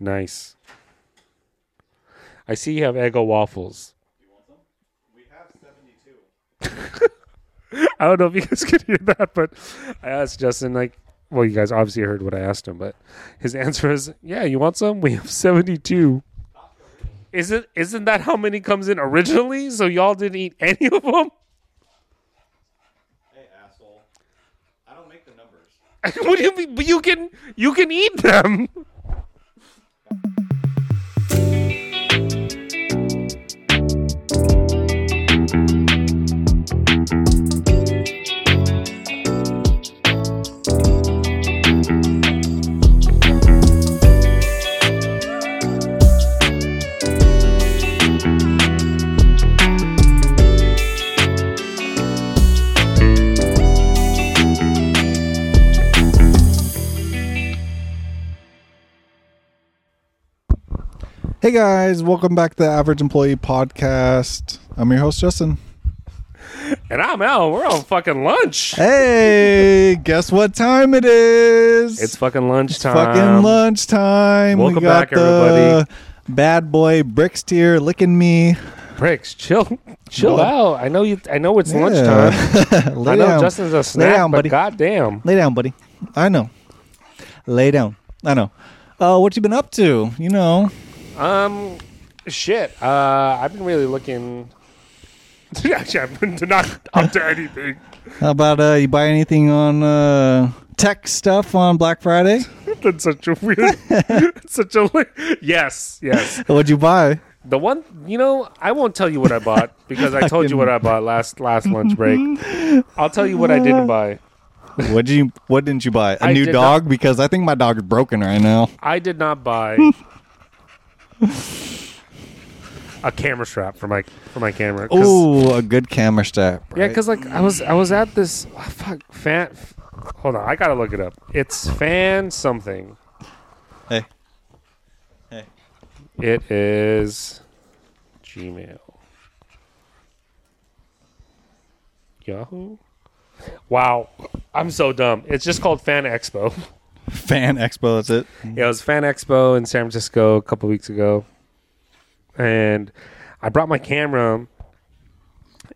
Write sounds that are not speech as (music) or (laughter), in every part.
Nice. I see you have Eggo waffles. We have 72. (laughs) I don't know if you guys could hear that, but I asked Justin, like, well, you guys obviously heard what I asked him, but his answer is, yeah, you want some? We have 72. Isn't, isn't that how many comes in originally? So y'all didn't eat any of them? Hey, asshole. I don't make the numbers. (laughs) what do you mean? But you can, you can eat them. Hey guys, welcome back to the Average Employee Podcast. I'm your host, Justin. And I'm out. We're on fucking lunch. Hey, guess what time it is? It's fucking lunchtime. fucking lunchtime. Welcome we got back, everybody. the bad boy Bricks here licking me. Bricks, chill, chill Well, out. I know you. I know it's Yeah. lunchtime. (laughs) Lay I know down. Justin's a snack, down, but buddy. goddamn. Lay down, buddy. I know. Lay down. I know. Uh, what you been up to? You know. Um, shit. Uh, I've been really looking. (laughs) Actually, I've been not up to anything. How about uh, you buy anything on uh, tech stuff on Black Friday? (laughs) That's such a weird. (laughs) such a yes, yes. What'd you buy? The one, you know, I won't tell you what I bought because I told you what I bought last last lunch break. I'll tell you what I didn't buy. What did you? What didn't you buy? A I new did dog? Because I think my dog is broken right now. I did not buy (laughs) a camera strap for my for my camera. Oh, a good camera strap. Yeah, because like I was I was at this oh, fuck fan. Hold on, I gotta look it up. It's fan something. Hey. Hey. It is Gmail. Yahoo. Wow, I'm so dumb. It's just called Fan Expo. (laughs) Fan Expo. That's it. Yeah, it was Fan Expo in San Francisco a couple weeks ago, and I brought my camera.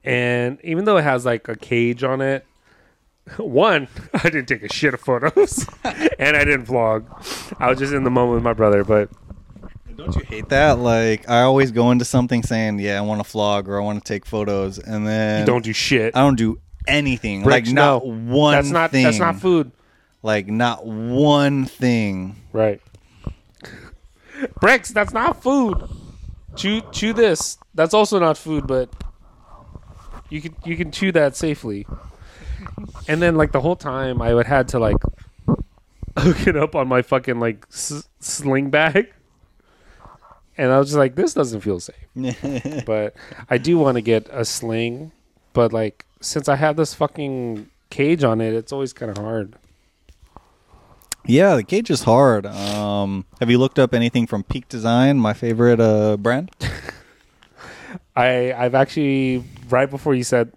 And even though it has like a cage on it, (laughs) one, (laughs) I didn't take a shit of photos, (laughs) and I didn't vlog. I was just in the moment with my brother. But Don't you hate that? Like I always go into something saying, "Yeah, I want to vlog or I want to take photos," and then you don't do shit. I don't do anything. Bricks, like not no. one. That's not Thing. that's not food, Like not one thing. right? Bricks, that's not food. Chew chew this. That's also not food, but you can you can chew that safely. And then like the whole time I would had to like (laughs) hook it up on my fucking like s- sling bag. And I was just like, this doesn't feel safe. (laughs) but I do want to get a sling, but like since I have this fucking cage on it, it's always kind of hard. Yeah, the cage is hard. Um, have you looked up anything from Peak Design, my favorite uh, brand? (laughs) I I've actually right before you said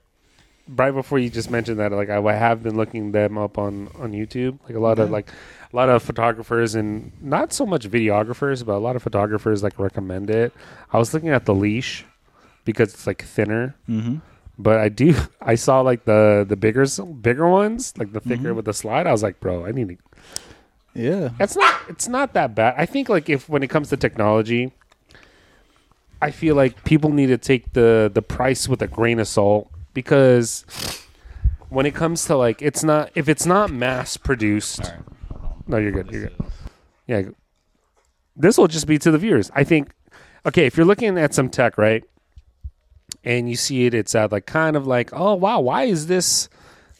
right before you just mentioned that like I, I have been looking them up on on YouTube like a lot of like a lot of photographers and not so much videographers but a lot of photographers like recommend it. I was looking at the leash because it's like thinner Mm-hmm. but I do (laughs) I saw like the the bigger bigger ones like the thicker Mhm. with the slide I was like bro I need to Yeah. it's not it's not that bad. I think like if when it comes to technology, I feel like people need to take the the price with a grain of salt because when it comes to like it's not if it's not mass produced. Right. No, you're good. You're good. Yeah. This will just be to the viewers. I think okay, if you're looking at some tech, right? And you see it, it's at like kind of like, oh wow, why is this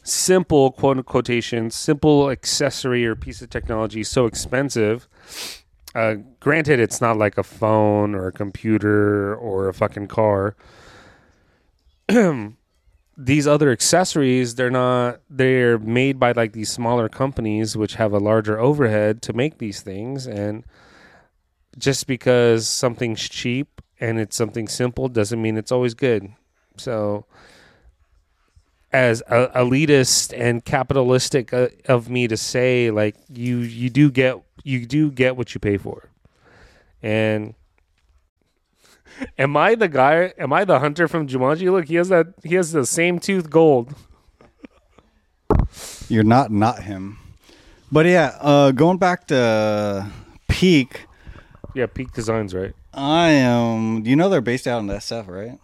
simple quote quotation simple accessory or piece of technology so expensive? Uh, granted, it's not like a phone or a computer or a fucking car. (clears throat) These other accessories, they're not. They're made by like these smaller companies, which have a larger overhead to make these things, and just because something's cheap and it's something simple doesn't mean it's always good. So, as a, elitist and capitalistic uh, of me to say, like you, you do get you do get what you pay for. And am I the guy? Am I the hunter from Jumanji? Look, he has that. He has the same tooth gold. You're not not him. But yeah, uh, going back to Peak, Yeah, Peak Designs, right? I am. You know they're based out in SF, right?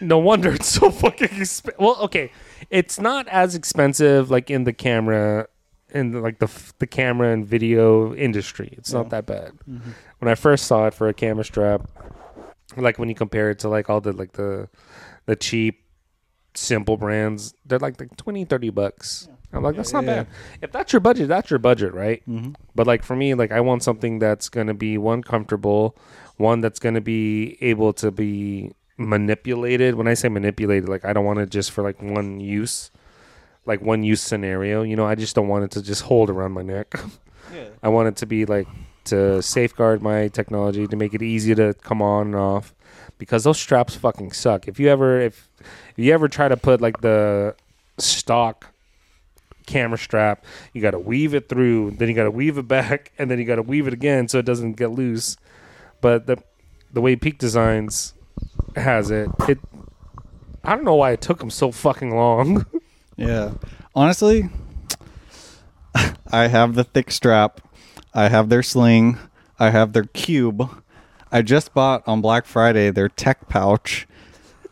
No wonder it's so (laughs) fucking expensive. Well, okay, it's not as expensive like in the camera, in the, like the f- the camera and video industry. It's not that bad. Mm-hmm. When I first saw it for a camera strap, like when you compare it to like all the like the the cheap simple brands, they're like like 20, 30 bucks. I'm like, that's not Yeah. bad. If that's your budget, that's your budget, right? Mm-hmm. But like for me, like I want something that's gonna be one comfortable, one that's gonna be able to be manipulated. When I say manipulated, like I don't want it just for like one use, like one use scenario. You know, I just don't want it to just hold around my neck. (laughs) Yeah. I want it to be like to safeguard my technology to make it easy to come on and off because those straps fucking suck. If you ever if, if you ever try to put like the stock camera strap, you got to weave it through, then you got to weave it back (laughs) and then you got to weave it again so it doesn't get loose. But the the way Peak Designs has it, it I don't know why it took them so fucking long. (laughs) Yeah. Honestly, I have the thick strap. I have their sling. I have their cube. I just bought on Black Friday their tech pouch.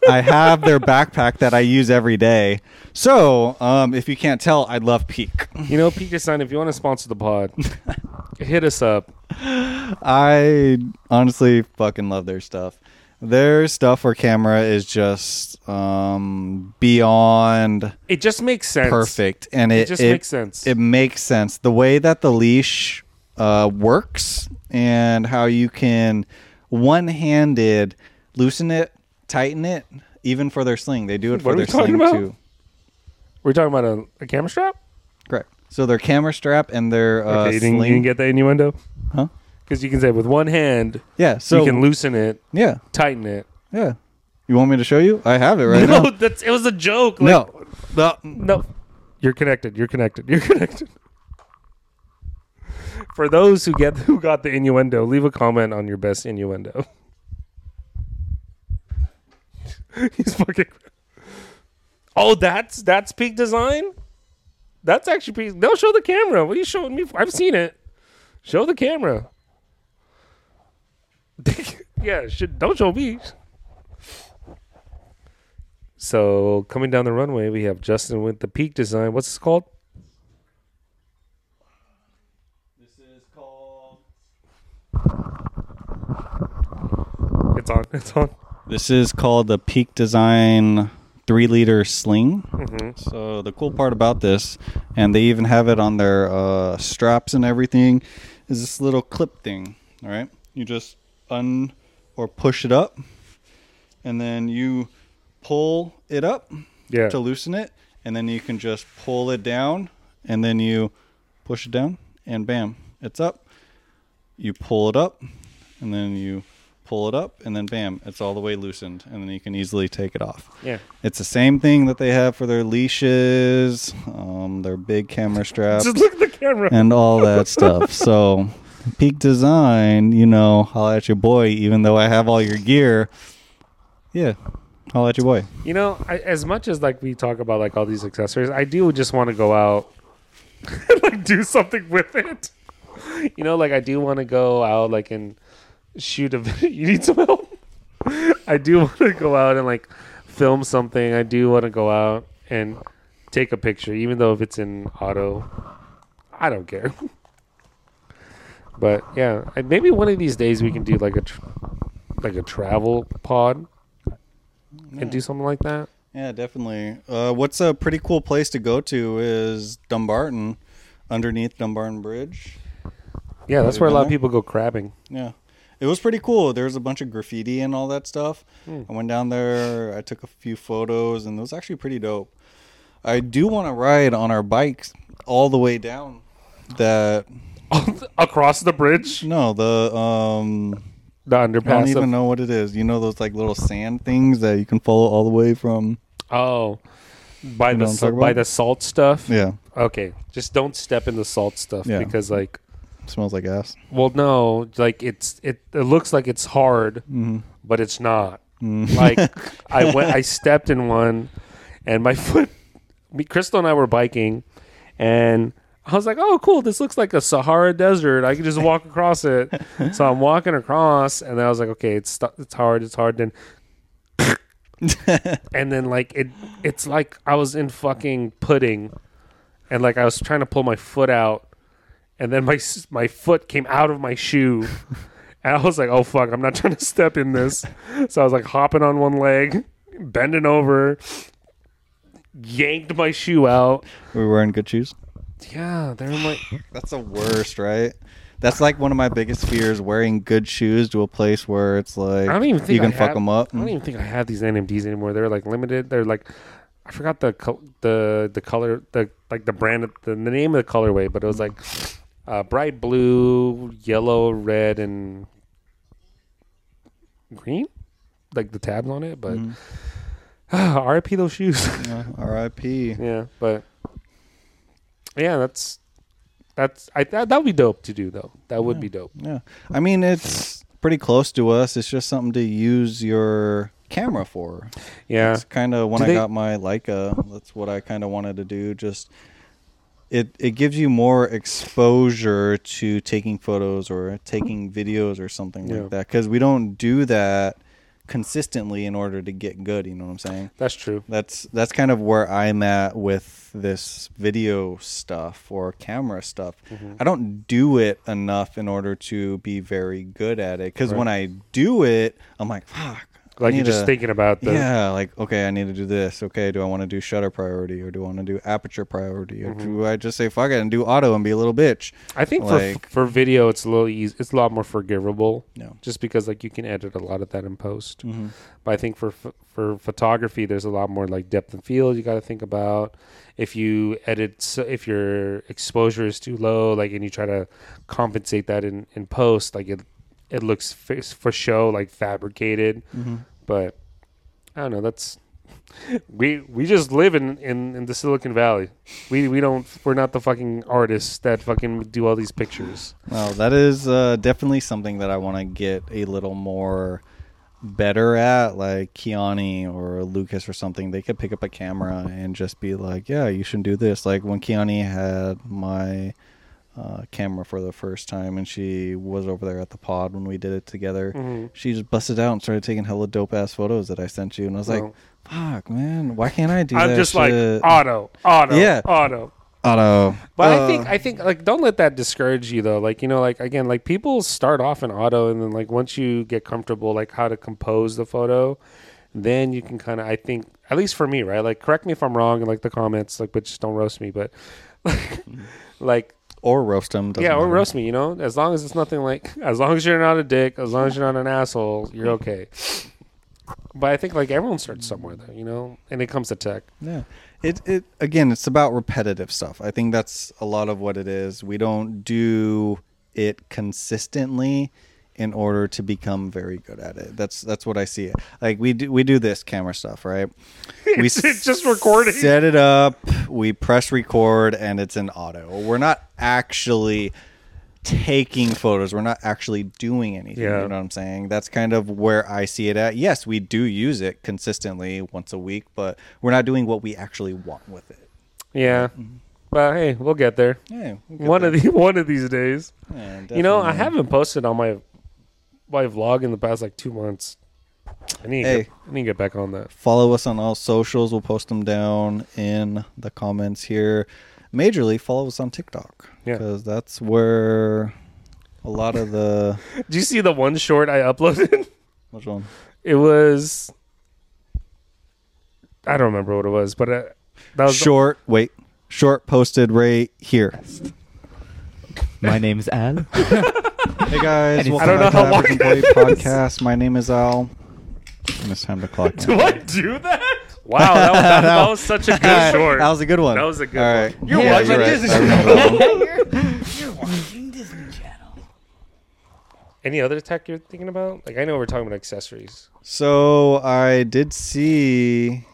I have their backpack that I use every day. So, um, if you can't tell, I love Peak. you know, Peak Design, if you want to sponsor the pod, (laughs) hit us up. I honestly fucking love their stuff. Their stuff for camera is just um, beyond It just makes sense. perfect, and it, It just makes sense. It makes sense the way that the leash uh, works and how you can one-handed loosen it, tighten it, even for their sling. They do it What for are we their talking sling about? too. We're talking about a, a camera strap. Correct. So their camera strap and their uh, okay, you didn't, you sling. didn't get the innuendo huh? Because you can say with one hand Yeah. So you can loosen it, yeah, tighten it. yeah. You want me to show you? I have it right no, now. (laughs) that's it was a joke. Like, No, no. no. You're connected. You're connected. You're connected. (laughs) For those who get who got the innuendo, leave a comment on your best innuendo. (laughs) He's fucking. Oh, that's that's peak design. That's actually peak. They'll show the camera. What are you showing me? For? I've seen it. Show the camera. (laughs) yeah, should, don't show me. So coming down the runway, we have Justin with the peak design. What's this called? This is called. It's on. It's on. This is called the Peak Design three liter sling. hmm So the cool part about this, and they even have it on their uh, straps and everything, is this little clip thing. All right, you just un or push it up, and then you pull it up Yeah. to loosen it, and then you can just pull it down, and then you push it down, and bam, it's up. You pull it up, and then you pull it up, and then bam, it's all the way loosened, and then you can easily take it off. Yeah. It's the same thing that they have for their leashes, um, their big camera (laughs) straps, Just look at the camera. and all that (laughs) stuff. So, Peak Design, you know, holla at your boy. Even though I have all your gear, yeah, holla at your boy. You know, I, as much as like we talk about like all these accessories, I do just want to go out and (laughs) like do something with it. You know, like I do want to go out like and shoot a video. (laughs) You need some help? I do want to go out and like film something. I do want to go out and take a picture, even though if it's in auto, I don't care. (laughs) But yeah, maybe one of these days we can do like a tr- like a travel pod and do something like that. Yeah, definitely. Uh, what's a pretty cool place to go to is Dumbarton, underneath Dumbarton Bridge. Yeah, that's where a lot of people go crabbing. Yeah. It was pretty cool. There was a bunch of graffiti and all that stuff. Hmm. I went down there, I took a few photos, and it was actually pretty dope. I do want to ride on our bikes all the way down that (laughs) Across the bridge, no, the um the I don't even Of, know what it is. You know those like little sand things that you can follow all the way from oh, by the what I'm sa- talking by about? the salt stuff. Yeah. Okay, just don't step in the salt stuff Yeah. because like Smells like ass. Well, no, like it's it. It looks like it's hard, Mm-hmm. but it's not. Like (laughs) I went, I stepped in one, and my (laughs) foot. Me, Crystal and I were biking, and I was like, "Oh, cool! This looks like a Sahara desert. I can just walk across it." (laughs) so I'm walking across, and then I was like, "Okay, it's it's hard. It's hard." Then, (laughs) and then like it, it's like I was in fucking pudding, and like I was trying to pull my foot out, and then my my foot came out of my shoe. (laughs) And I was like, "Oh fuck! I'm not trying to step in this." So I was like hopping on one leg, bending over, yanked my shoe out. We were wearing good shoes. Yeah, they're my. (sighs) That's the worst, right? That's like one of my biggest fears: wearing good shoes to a place where it's like I don't even think you can I fuck have- them up. I don't even think I have these NMDs anymore. They're like limited. They're like, I forgot the col- the the color the like the brand of- the, the name of the colorway, but it was like uh, bright blue, yellow, red, and green, like the tabs on it. But (sighs) Mhm. RIP those shoes. Yeah, R.I.P. (laughs) yeah, but yeah, that's that's I that that would be dope to do though. That would be dope. Yeah, I mean it's pretty close to us. It's just something to use your camera for. Yeah, It's kind of when Do I they- got my Leica. That's what I kind of wanted to do. Just it it gives you more exposure to taking photos or taking videos or something Yeah. like that. Because we don't do that consistently in order to get good. You know what I'm saying? that's true. That's that's kind of where I'm at with this video stuff or camera stuff. Mm-hmm. I don't do it enough in order to be very good at it. Because Right. when I do it, I'm like, fuck. Like you're just to- thinking about the yeah, like okay, I need to do this. Okay, do I want to do shutter priority or do I want to do aperture priority or Mm-hmm. do I just say fuck it and do auto and be a little bitch? I think Like- for for video, it's a little easy. It's a lot more forgivable, No. just because like you can edit a lot of that in post. Mhm. But I think for for photography, there's a lot more like depth and field you got to think about. If you edit, so if your exposure is too low, like and you try to compensate that in in post, like it it looks for show like fabricated. Mhm. But I don't know. That's (laughs) we we just live in, in, in the Silicon Valley. We we don't we're not the fucking artists that fucking do all these pictures. Well, that is uh, definitely something that I want to get a little more better at, like Kiani or Lucas or something. They could pick up a camera and just be like, "Yeah, you shouldn't do this." Like when Kiani had my uh, camera for the first time, and she was over there at the pod when we did it together. Mhm. She just busted out and started taking hella dope ass photos that I sent you, and I was like, "Fuck, man, why can't I do that? I'm just shit? like auto, auto, Yeah. auto. auto. But I Uh, think I think like don't let that discourage you though. Like you know, like again, like people start off in auto, and then like once you get comfortable, like how to compose the photo, then you can kind of. I think at least for me, right? Like correct me if I'm wrong in like the comments, like but just don't roast me. But (laughs) like, like or roast them. yeah, or roast me. You know, as long as it's nothing like, as long as you're not a dick, as long as you're not an asshole, you're okay. But I think like everyone starts somewhere though, you know, and it comes to tech. Yeah. It it again, it's about repetitive stuff. I think that's a lot of what it is. We don't do it consistently in order to become very good at it. That's that's what I see it. Like we do we do this camera stuff, right? (laughs) We It's- just recording. Set it up, we press record and it's in auto. We're not actually taking photos. We're not actually doing anything. Yeah. You know what I'm saying? That's kind of where I see it at. Yes, we do use it consistently once a week, but we're not doing what we actually want with it. Yeah, mm-hmm. but hey, we'll get there. Yeah. we'll get One there. of the (laughs) one of these days. Yeah, You know, I haven't posted on my my vlog in the past like two months. I need to Hey. get, I need to get back on that. follow us on all socials. We'll post them down in the comments here. Majorly, follow us on TikTok Yeah. because that's where a lot of the (laughs) Do you see the one short I uploaded? (laughs) which one? it was I don't remember what it was, but uh, that was Short. Wait, short posted right here. My name's Al. (laughs) Hey guys, (laughs) welcome I don't back know to how long Average Employee is. Podcast. My name is Al. And it's time to clock. (laughs) Do in. I do that? Wow, that was, that, (laughs) that was such a good short. That was a good one. That was a good All one. You're Yeah, watching you're right. Disney I remember that one. You're watching Disney Channel. Any other tech you're thinking about? Like I know we're talking about accessories. So I did see.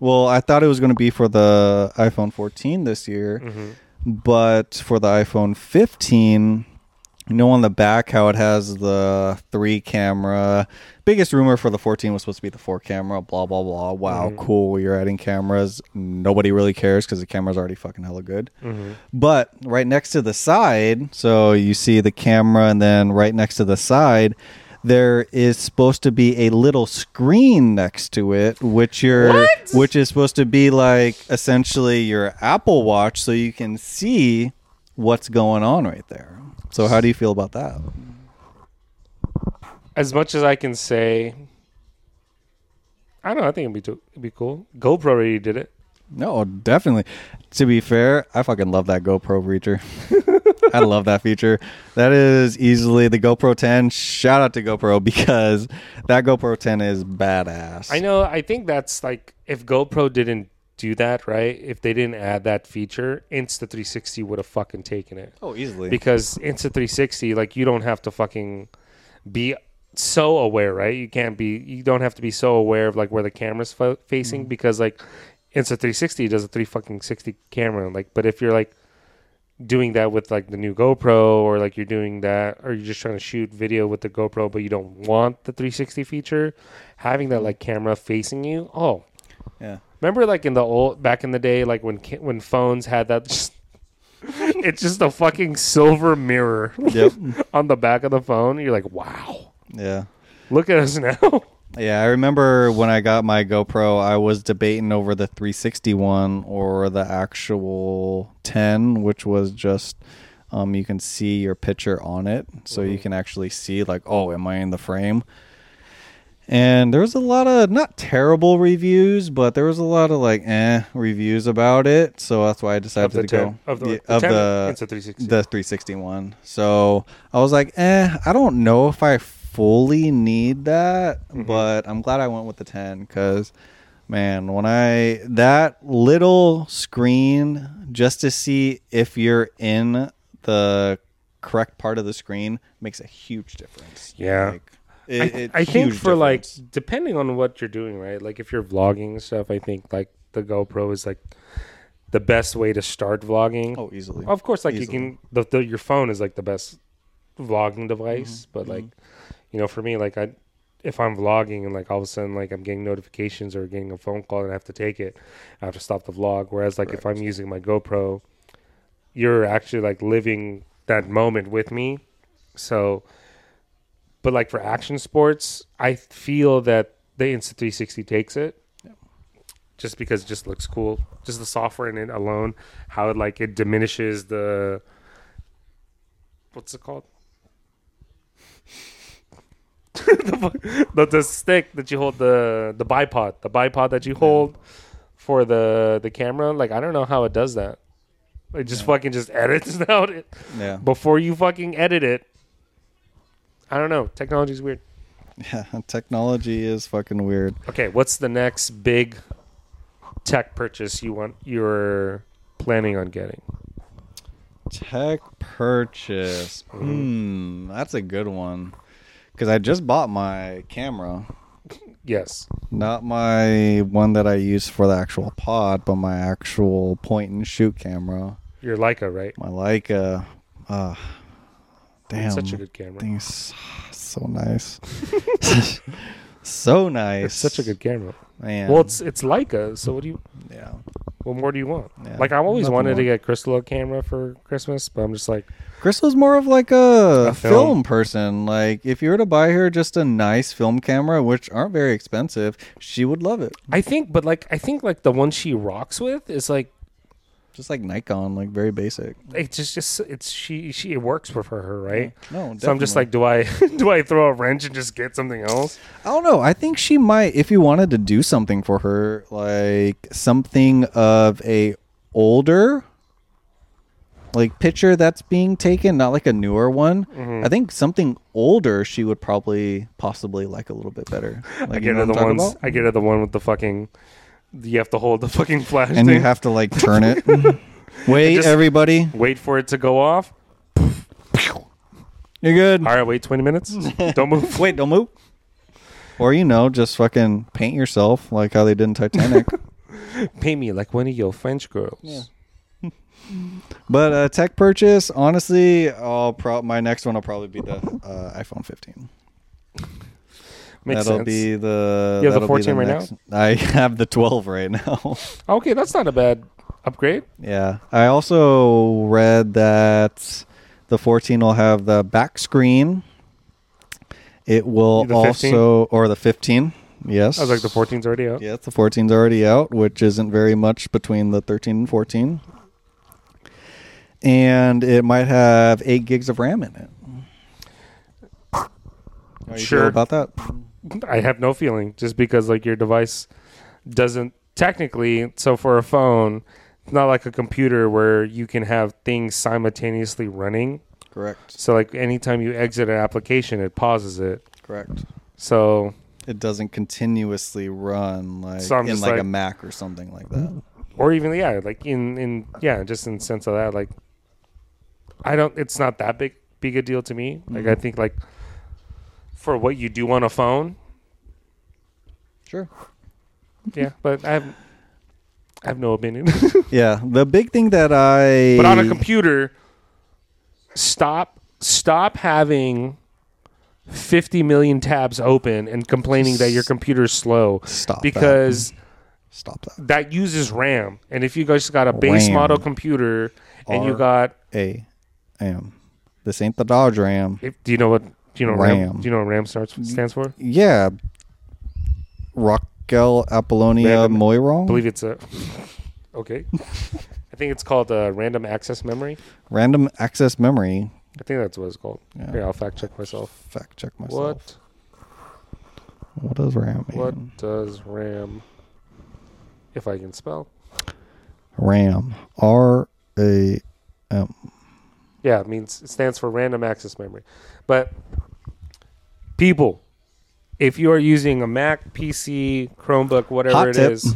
Well, I thought it was going to be for the iPhone 14 this year, Mm-hmm. but for the iPhone 15, You know, on the back, how it has the three camera. Biggest rumor for the 14 was supposed to be the four camera. Blah blah blah. Wow, Mhm. cool. You're adding cameras. Nobody really cares because the camera's already fucking hella good. Mm-hmm. But right next to the side, so you see the camera, and then right next to the side, there is supposed to be a little screen next to it, which you're, What? which is supposed to be like essentially your Apple Watch, so you can see what's going on right there. So how do you feel about that? As much as I can say, I don't know. I think it'd be too, it'd be cool. GoPro already did it. No, definitely. To be fair, I fucking love that GoPro feature. (laughs) I love that feature. That is easily the GoPro 10. Shout out to GoPro (laughs) because that GoPro 10 is badass. I know. I think that's like if GoPro didn't do that, right? If they didn't add that feature, Insta360 would have fucking taken it. Oh, easily. Because Insta360, like you don't have to fucking be so aware, right? You can't be. You don't have to be so aware of like where the camera's fo- facing mm-hmm. because like Insta360 does a three fucking sixty camera. Like, but if you're like doing that with like the new GoPro or like you're doing that or you're just trying to shoot video with the GoPro but you don't want the 360 feature having that mm-hmm. like camera facing you oh yeah. Remember like in the old back in the day like when when phones had that just (laughs) it's just a fucking silver mirror Yep. (laughs) on the back of the phone you're like wow yeah. look at us now (laughs) Yeah, I remember when I got my GoPro, I was debating over the 360 one or the actual 10, which was just um, you can see your picture on it, so you Mhm. can actually see like, oh, am I in the frame? And there was a lot of not terrible reviews, but there was a lot of like eh reviews about it. So that's why I decided to 10 go of the, Yeah, the of 10 the Insta360 the 360 one. So I was like, eh, I don't know if I fully need that, Mhm. but I'm glad I went with the 10 because, man, when I that little screen just to see if you're in the correct part of the screen makes a huge difference. Yeah. Like, it, I, it- I think for like depending on what you're doing, right? Like if you're vlogging stuff, I think like the GoPro is like the best way to start vlogging. oh, easily. of course, like easily. you can the, the your phone is like the best vlogging device, but like you know, for me, like I if I'm vlogging and like all of a sudden like I'm getting notifications or getting a phone call and I have to take it, I have to stop the vlog. Whereas like if I'm using my GoPro, you're actually like living that moment with me. So, but like for action sports, I feel that the Insta360 takes it. Just because it just looks cool, just the software in it alone, how it like it diminishes the what's it called? (laughs) the, the the stick that you hold the the bipod, the bipod that you hold for the the camera. Like I don't know how it does that. It just Yeah. fucking just (laughs) edits out it yeah. before you fucking edit it. I don't know. Technology's weird. Yeah, (laughs) technology is fucking weird. Okay, what's the next big tech purchase you want you're planning on getting? Tech purchase. Mhm. Hmm, that's a good one. Because I just bought my camera, Yes. not my one that I use for the actual pod, but my actual point and shoot camera. Your Leica, right? My Leica. Uh, damn, It's such a good camera. thing's (sighs) so nice. (laughs) (laughs) so nice. It's such a good camera. man. Well, it's it's Leica, so what do you yeah. what more do you want? Yeah, like I've always nothing wanted to get Crystal a camera for Christmas, but I'm just like Crystal's more of like a, A film. film. person. Like if you were to buy her just a nice film camera, which aren't very expensive, she would love it. I think but like I think like the one she rocks with is like Just like Nikon, like very basic. it's just just it's she she it works for her, right? No, So I'm just like, do I (laughs) do I throw a wrench and just get something else? I don't know. I think she might, if you wanted to do something for her, like something of a older, like picture that's being taken, not like a newer one. Mhm. I think something older she would probably possibly like a little bit better. (laughs) Like, I you get know her the what I'm talking ones. about? I get her the one with the fucking. You have to hold the fucking flash and thing. you have to like turn it. (laughs) Wait, just- everybody, wait for it to go off. (laughs) you're good. All right, wait 20 minutes. Don't move. (laughs) Wait, don't move. Or you know, just fucking paint yourself like how they did in Titanic. Pay me like one of your French girls. Yeah. But uh, tech purchase, honestly, I'll pro- my next one will probably be the uh, iPhone 15. Makes that'll sense. be the. You have the that'll be 14 right now? next- I (laughs) have the 12 right now. (laughs) okay, that's not a bad upgrade. yeah, I also read that the 14 will have the back screen. It will The 15? also, or the 15. Yes, oh, I was like, the 14's already out. Yes, the 14's already out, which isn't very much between the 13 and 14. And it might have 8 gigs of RAM in it. How you Sure. feel about that? I have no feeling just because like your device doesn't technically so for a phone it's not like a computer where you can have things simultaneously running Correct. so like anytime you exit an application it pauses it Correct. so It doesn't continuously run like So I'm in just like, a Mac or something like that. or even yeah like in in yeah just in sense of that like I don't it's not that big big a deal to me like I mm-hmm. think like for what you do on a phone Sure. yeah but I have I have no opinion (laughs) Yeah, the big thing that I But on a computer, stop stop having 50 million tabs open and complaining that your computer's slow stop that. because stop that. that uses RAM. And if you guys got a base RAM. model computer and you R- got A M. This ain't the Dodge Ram. if, do you know what do you know RAM. RAM. do you know what RAM starts stands for? Yeah. Raquel Apollonia Random- Moirong. I believe it's a (laughs) Okay. I think it's called uh, random access memory. Random access memory. I think that's what it's called. Yeah. Here, I'll fact check myself. Fact check myself. What What does RAM mean? what does RAM if I can spell? RAM. R A M. Yeah, it means it stands for random access memory. But people, if you are using a Mac, PC, Chromebook, whatever Hot it tip. is,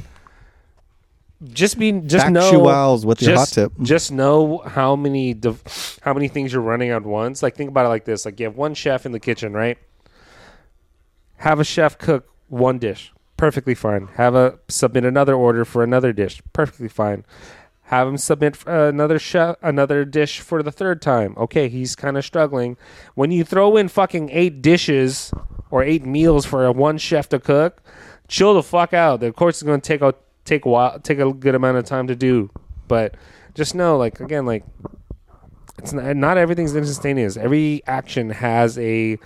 just be just know Factuals with your hot just, tip. just know how many dev- how many things you're running at once. Like think about it like this: like you have one chef in the kitchen, right? Have a chef cook one dish, perfectly fine. Have a submit another order for another dish, perfectly fine. Have him submit uh, another chef another dish for the third time. Okay, he's kind of struggling. When you throw in fucking eight dishes or eight meals for a one chef to cook, chill the fuck out. Of course, it's going to take a take a while, take a good amount of time to do, but just know, like again, like it's not, not everything's instantaneous. Every action has a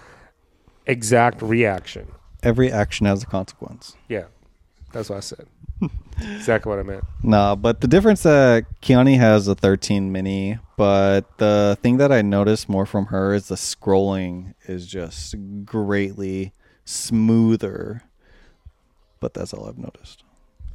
exact reaction. Every action has a consequence. Yeah, that's what I said. (laughs) exactly what I meant. Nah, but the difference that Keani has a 13 mini, but the thing that I noticed more from her is the scrolling is just greatly smoother. But that's all I've noticed.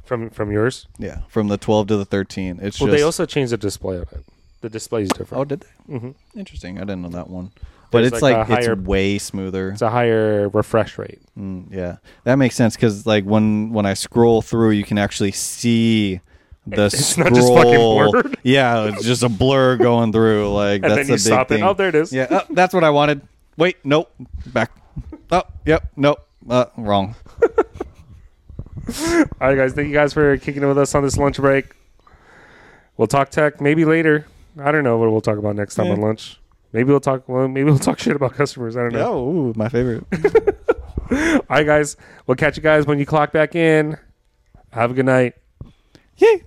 From from yours. Yeah, from the 12 to the 13, it's Well, just they also changed the display on it. The display is different. Oh, did they? Mm-hmm. Interesting. I didn't know that one. But it's like like, higher- it's way smoother. It's a higher refresh rate. Mm, yeah, that makes sense because like when when I scroll through, you can actually see the It's scroll. not just fucking. (laughs) Yeah, it's just a blur going through. Like And that's then you a big stop thing. it. Oh, there it is. Yeah, oh, that's what I wanted. Wait, nope, back. Oh, yep, nope, uh, wrong. (laughs) All right, guys. Thank you guys for kicking it with us on this lunch break. We'll talk tech maybe later. I don't know what we'll talk about next time Yeah. on lunch. Maybe we'll talk. Well, maybe (laughs) we'll talk shit about customers. I don't know. Oh, ooh, my favorite. (laughs) All right, guys. We'll catch you guys when you clock back in. Have a good night. Yay.